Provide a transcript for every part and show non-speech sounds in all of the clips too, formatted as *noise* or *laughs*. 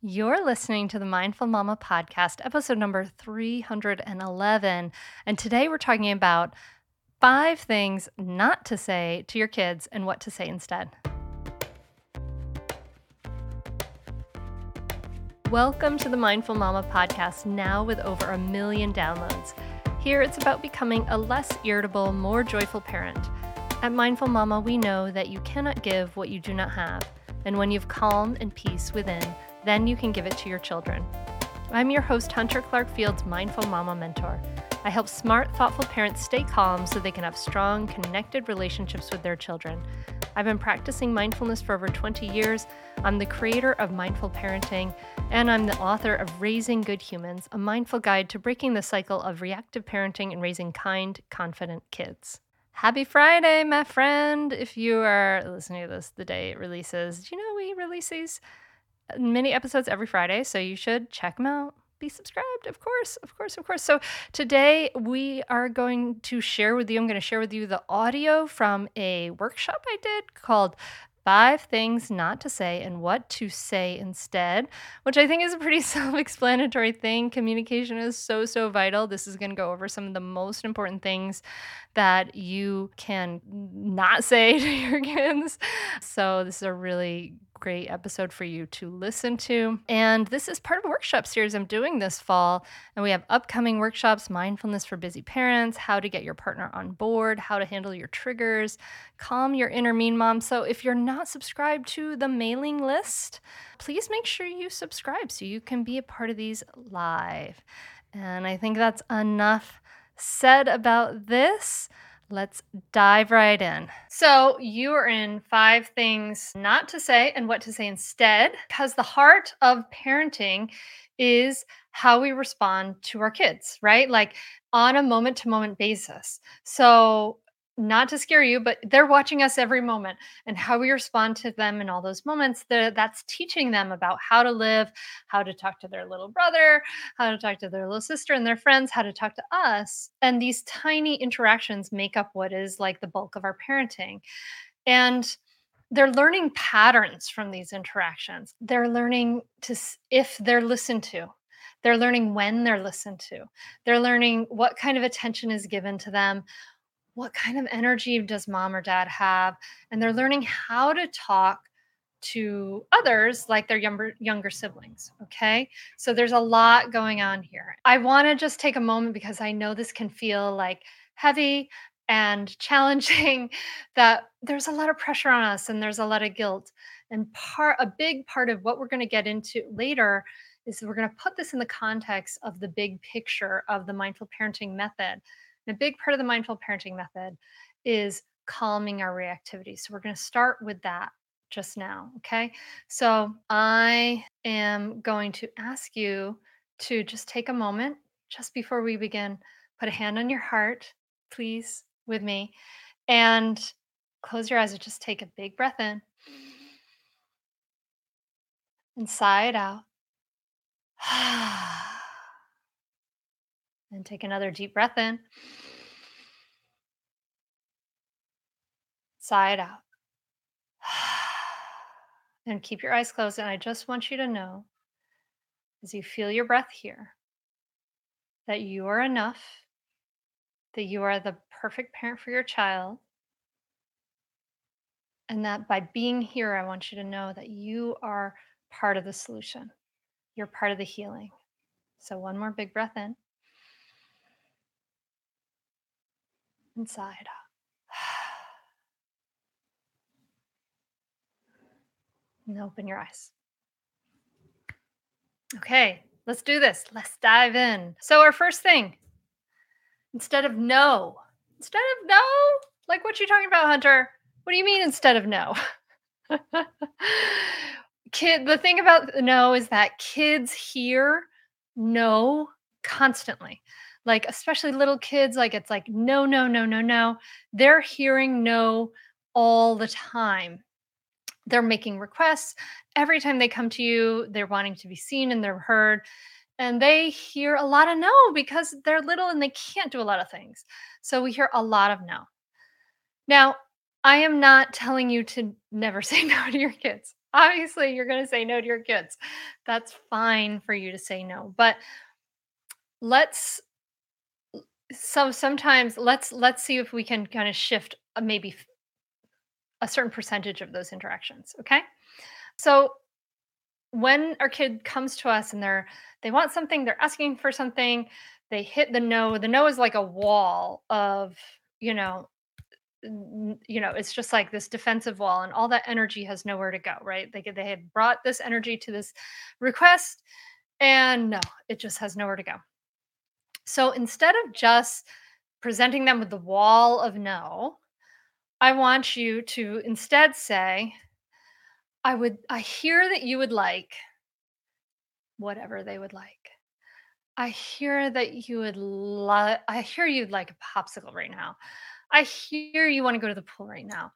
You're listening to the Mindful Mama podcast, episode number 311. And today we're talking about five things not to say to your kids and what to say instead. Welcome to the Mindful Mama podcast, now with over a million downloads. Here it's about becoming a less irritable, more joyful parent. At Mindful Mama, we know that you cannot give what you do not have. And when you've calm and peace within, then you can give it to your children. I'm your host, Hunter Clark Fields, Mindful Mama Mentor. I help smart, thoughtful parents stay calm so they can have strong, connected relationships with their children. I've been practicing mindfulness for over 20 years. I'm the creator of Mindful Parenting, and I'm the author of Raising Good Humans, a mindful guide to breaking the cycle of reactive parenting and raising kind, confident kids. Happy Friday, my friend. If you are listening to this the day it releases, do you know we release these mini episodes every Friday, so you should check them out. Be subscribed, of course, of course, of course. So today we are going to share with you, I'm going to share with you the audio from a workshop I did called Five Things Not to Say and What to Say Instead, which I think is a pretty *laughs* self explanatory thing. Communication is so, so vital. This is going to go over some of the most important things that you can not say *laughs* to your kids. So, this is a really great episode for you to listen to. And this is part of a workshop series I'm doing this fall. And we have upcoming workshops mindfulness for busy parents, how to get your partner on board, how to handle your triggers, calm your inner mean mom. So if you're not subscribed to the mailing list, please make sure you subscribe so you can be a part of these live. And I think that's enough said about this. Let's dive right in. So, you are in five things not to say and what to say instead, because the heart of parenting is how we respond to our kids, right? Like on a moment to moment basis. So, not to scare you, but they're watching us every moment and how we respond to them in all those moments. That's teaching them about how to live, how to talk to their little brother, how to talk to their little sister and their friends, how to talk to us. And these tiny interactions make up what is like the bulk of our parenting. And they're learning patterns from these interactions. They're learning to, if they're listened to, they're learning when they're listened to. They're learning what kind of attention is given to them, what kind of energy does mom or dad have? And they're learning how to talk to others like their younger younger siblings okay? So there's a lot going on here. I want to just take a moment because i know this can feel like heavy and *laughs* challenging that there's a lot of pressure on us and there's a lot of guilt. And part a big part of what we're going to get into later is we're going to put this in the context of the big picture of the mindful parenting method and a big part of the mindful parenting method is calming our reactivity. So we're going to start with that just now. Okay. So I am going to ask you to just take a moment just before we begin, put a hand on your heart, please, with me, and close your eyes and just take a big breath in and sigh it out. *sighs* *sighs* And take another deep breath in. Sigh it out. *sighs* And keep your eyes closed. And I just want you to know as you feel your breath here that you are enough, that you are the perfect parent for your child. And that by being here, I want you to know that you are part of the solution. You're part of the healing. So, one more big breath in. Inside. *sighs* And open your eyes. Okay, let's do this. Let's dive in. So, our first thing instead of no, instead of no, like what you talking about, Hunter? What do you mean instead of no? *laughs* Kid, the thing about no is that kids hear no constantly. Like, especially little kids, like it's like no, no, no, no, no. They're hearing no all the time. They're making requests. Every time they come to you they're wanting to be seen and they're heard and they hear a lot of no because they're little and they can't do a lot of things. So we hear a lot of no. Now i am not telling you to never *laughs* say no to your kids. Obviously you're going to say no to your kids. That's fine for you to say no but let's so sometimes let's let's see if we can kind of shift uh, maybe a certain percentage of those interactions. Okay. So when our kid comes to us and they're they want something, they're asking for something, they hit the no. The no is like a wall of, you know, you know, it's just like this defensive wall, and all that energy has nowhere to go, right? They they had brought this energy to this request, and no, it just has nowhere to go. So instead of just presenting them with the wall of no, I want you to instead say, I would, I hear that you would like whatever they would like. I hear that you would love, I hear you'd like a popsicle right now. I hear you want to go to the pool right now.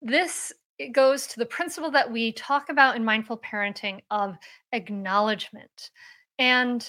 This it goes to the principle that we talk about in mindful parenting of acknowledgement. And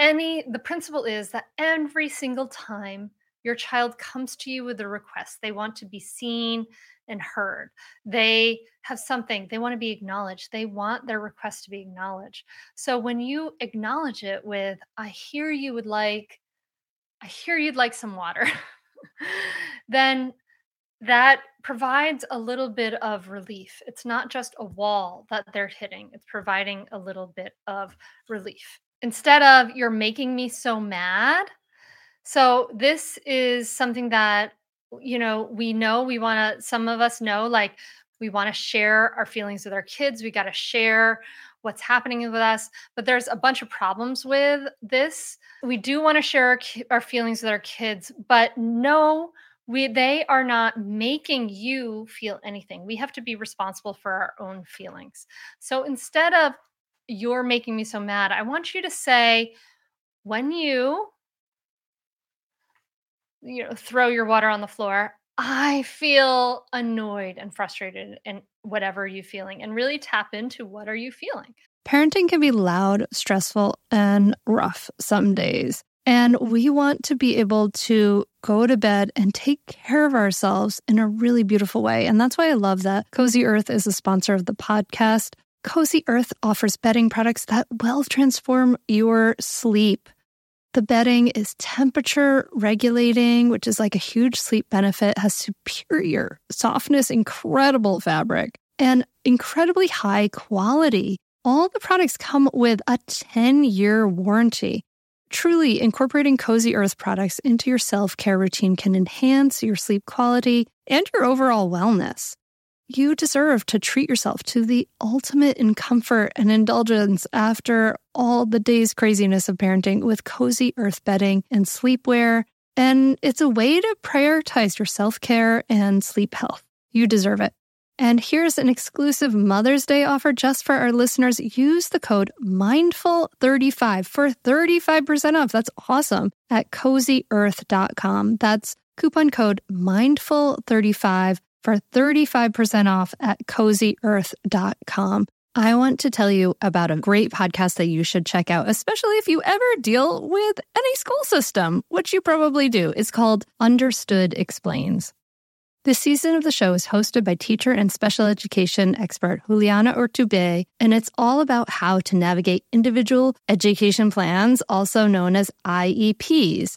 any the principle is that every single time your child comes to you with a request. They want to be seen and heard. They have something, they want to be acknowledged. They want their request to be acknowledged. So when you acknowledge it with, I hear you would like, I hear you'd like some water, *laughs* then that provides a little bit of relief. It's not just a wall that they're hitting, it's providing a little bit of relief. Instead of, you're making me so mad, so this is something that you know we know we want to some of us know like we want to share our feelings with our kids we got to share what's happening with us but there's a bunch of problems with this. We do want to share our, our feelings with our kids but no we they are not making you feel anything. We have to be responsible for our own feelings. So instead of you're making me so mad i want you to say when you you know throw your water on the floor i feel annoyed and frustrated and whatever you're feeling and really tap into what are you feeling parenting can be loud stressful and rough some days and we want to be able to go to bed and take care of ourselves in a really beautiful way. And that's why I love that Cozy Earth is a sponsor of the podcast. Cozy Earth offers bedding products that will transform your sleep. The bedding is temperature regulating, which is like a huge sleep benefit, has superior softness, incredible fabric, and incredibly high quality. All the products come with a 10 year warranty. Truly, incorporating Cozy Earth products into your self care routine can enhance your sleep quality and your overall wellness. You deserve to treat yourself to the ultimate in comfort and indulgence after all the day's craziness of parenting with cozy earth bedding and sleepwear. And it's a way to prioritize your self care and sleep health. You deserve it. And here's an exclusive Mother's Day offer just for our listeners. Use the code MINDFUL35 for 35% off. That's awesome at cozyearth.com. That's coupon code MINDFUL35 for 35% off at cozyearth.com. I want to tell you about a great podcast that you should check out, especially if you ever deal with any school system, which you probably do. It's called Understood Explains. This season of the show is hosted by teacher and special education expert Juliana Urtubey, and it's all about how to navigate individual education plans, also known as IEPs.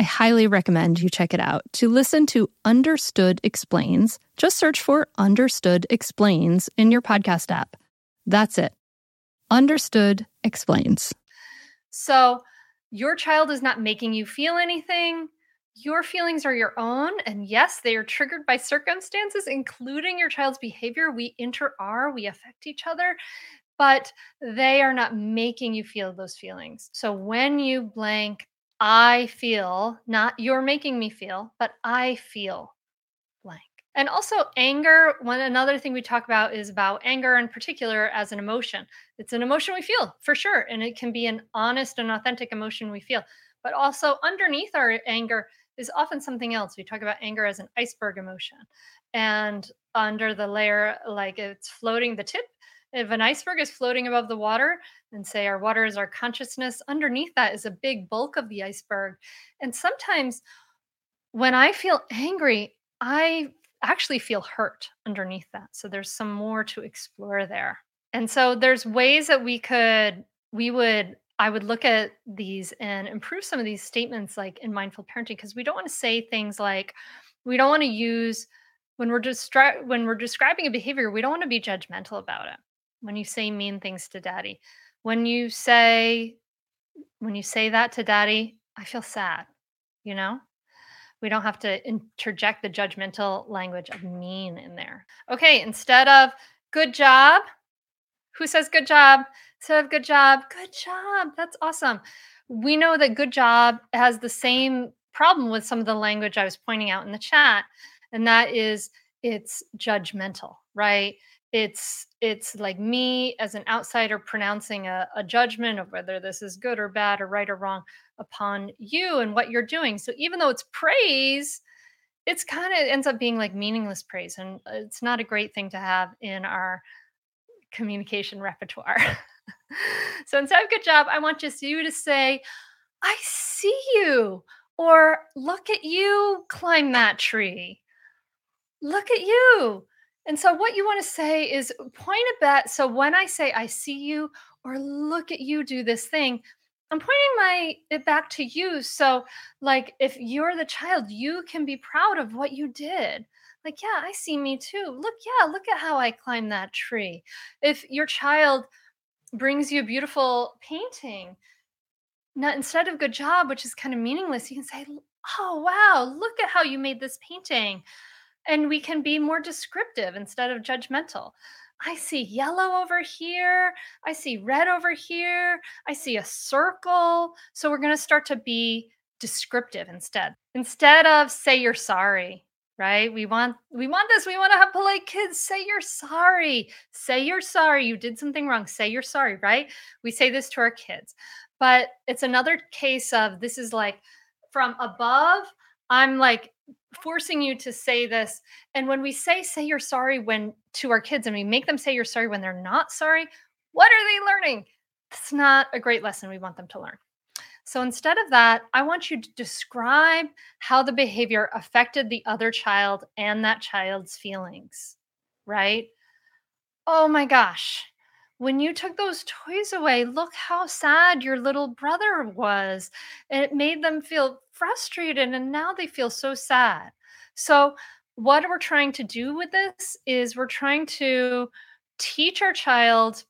I highly recommend you check it out. To listen to Understood Explains, just search for Understood Explains in your podcast app. That's it. Understood Explains. So, your child is not making you feel anything. Your feelings are your own. And yes, they are triggered by circumstances, including your child's behavior. We inter are, we affect each other, but they are not making you feel those feelings. So when you blank I feel, not you're making me feel, but I feel blank. And also anger, one another thing we talk about is about anger in particular as an emotion. It's an emotion we feel for sure. And it can be an honest and authentic emotion we feel. But also underneath our anger is often something else. We talk about anger as an iceberg emotion. And under the layer, like it's floating the tip if an iceberg is floating above the water, and say our water is our consciousness, underneath that is a big bulk of the iceberg. And sometimes when I feel angry, I actually feel hurt underneath that. So there's some more to explore there. And so there's ways that we could, we would, I would look at these and improve some of these statements like in mindful parenting, because we don't want to say things like, we don't want to use when we're destri- when we're describing a behavior, we don't want to be judgmental about it when you say mean things to daddy. When you say when you say that to daddy i feel sad you know? We don't have to interject the judgmental language of mean in there. Okay instead of good job who says good job instead of good job good job that's awesome. We know that good job has the same problem with some of the language i was pointing out in the chat and that is it's judgmental right it's it's like me as an outsider pronouncing a, a, judgment of whether this is good or bad or right or wrong upon you and what you're doing. So even though it's praise it's kind of ends up being like meaningless praise and uh, it's not a great thing to have in our communication repertoire. *laughs* So instead of good job i want just you to say i see you or look at you climb that tree. Look at you and so, what you want to say is point a bet. So, when I say, I see you, or look at you do this thing, I'm pointing my it back to you. So, like, if you're the child, you can be proud of what you did. Like, yeah, I see me too. Look, yeah, look at how I climbed that tree. If your child brings you a beautiful painting, not instead of good job, which is kind of meaningless, you can say, oh, wow, look at how you made this painting and we can be more descriptive instead of judgmental. I see yellow over here. I see red over here. I see a circle. So we're going to start to be descriptive instead. Instead of say you're sorry, right? We want we want this. We want to have polite kids say you're sorry. Say you're sorry. You did something wrong. Say you're sorry, right? We say this to our kids. But it's another case of this is like from above, I'm like forcing you to say this and when we say say you're sorry when to our kids and we make them say you're sorry when they're not sorry what are they learning? It's not a great lesson we want them to learn. So instead of that i want you to describe how the behavior affected the other child and that child's feelings right? Oh my gosh when you took those toys away, look how sad your little brother was. And it made them feel frustrated, and now they feel so sad. So, what we're trying to do with this is we're trying to teach our child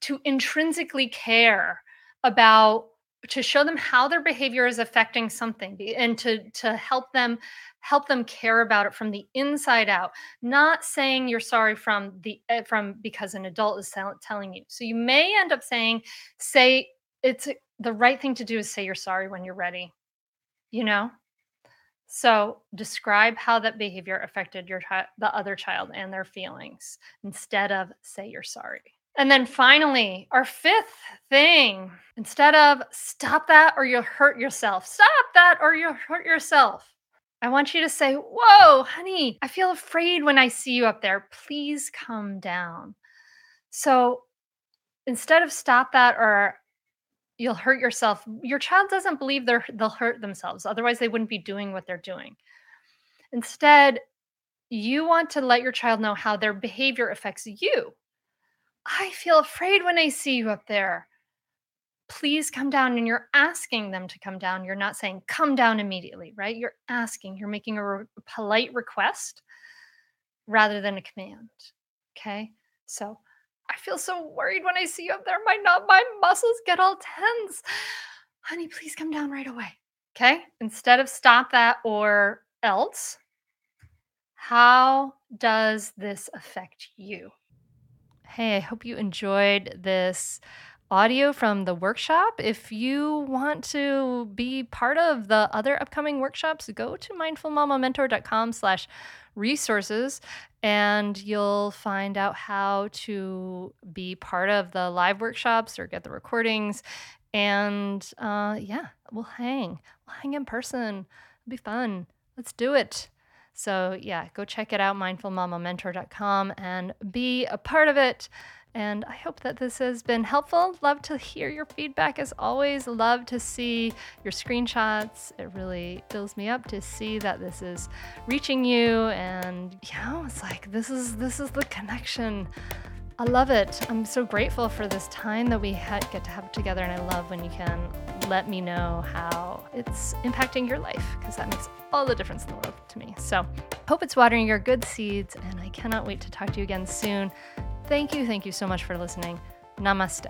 to intrinsically care about to show them how their behavior is affecting something and to to help them help them care about it from the inside out not saying you're sorry from the eh, from because an adult is telling you so you may end up saying say it's the right thing to do is say you're sorry when you're ready you know so describe how that behavior affected your the other child and their feelings instead of say you're sorry And then finally, our fifth thing instead of stop that or you'll hurt yourself, stop that or you'll hurt yourself. I want you to say, Whoa, honey, I feel afraid when I see you up there. Please come down. So instead of stop that or you'll hurt yourself, your child doesn't believe they're, they'll hurt themselves. Otherwise, they wouldn't be doing what they're doing. Instead, you want to let your child know how their behavior affects you. I feel afraid when I see you up there. Please come down. And you're asking them to come down. You're not saying, come down immediately, right? You're asking, you're making a re- polite request rather than a command. Okay. So I feel so worried when I see you up there. My not my muscles get all tense. *sighs* Honey, please come down right away. Okay. Instead of stop that or else, how does this affect you? Hey, I hope you enjoyed this audio from the workshop. If you want to be part of the other upcoming workshops, go to mindfulmamamentor.com slash resources and you'll find out how to be part of the live workshops or get the recordings. And uh, yeah, we'll hang. We'll hang in person. It'll be fun. Let's do it. So, yeah, go check it out, mindfulmamamentor.com, and be a part of it. And I hope that this has been helpful. Love to hear your feedback as always. Love to see your screenshots. It really fills me up to see that this is reaching you and you know, it's like this is this is the connection. I love it. I'm so grateful for this time that we get to have together and I love when you can let me know how it's impacting your life because that makes all the difference in the world to me. So, hope it's watering your good seeds and I cannot wait to talk to you again soon. Thank you, thank you so much for listening. Namaste.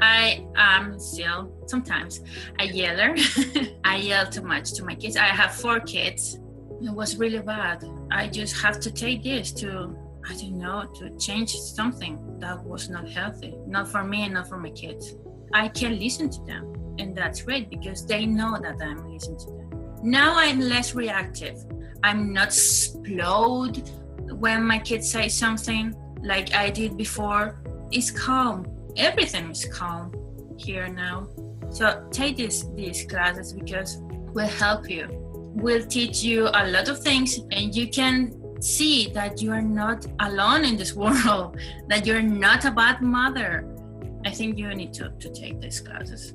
I am still sometimes a yeller. *laughs* I yell too much to my kids. I have four kids. It was really bad. I just have to take this to, I don't know, to change something that was not healthy, not for me and not for my kids. I can't listen to them, and that's great because they know that I'm listening to them. Now I'm less reactive. I'm not explode when my kids say something like I did before, it's calm. Everything is calm here now. So take this, these classes because will help you. Will teach you a lot of things and you can see that you are not alone in this *laughs* world, that you're not a bad mother. I think you need to, to take these classes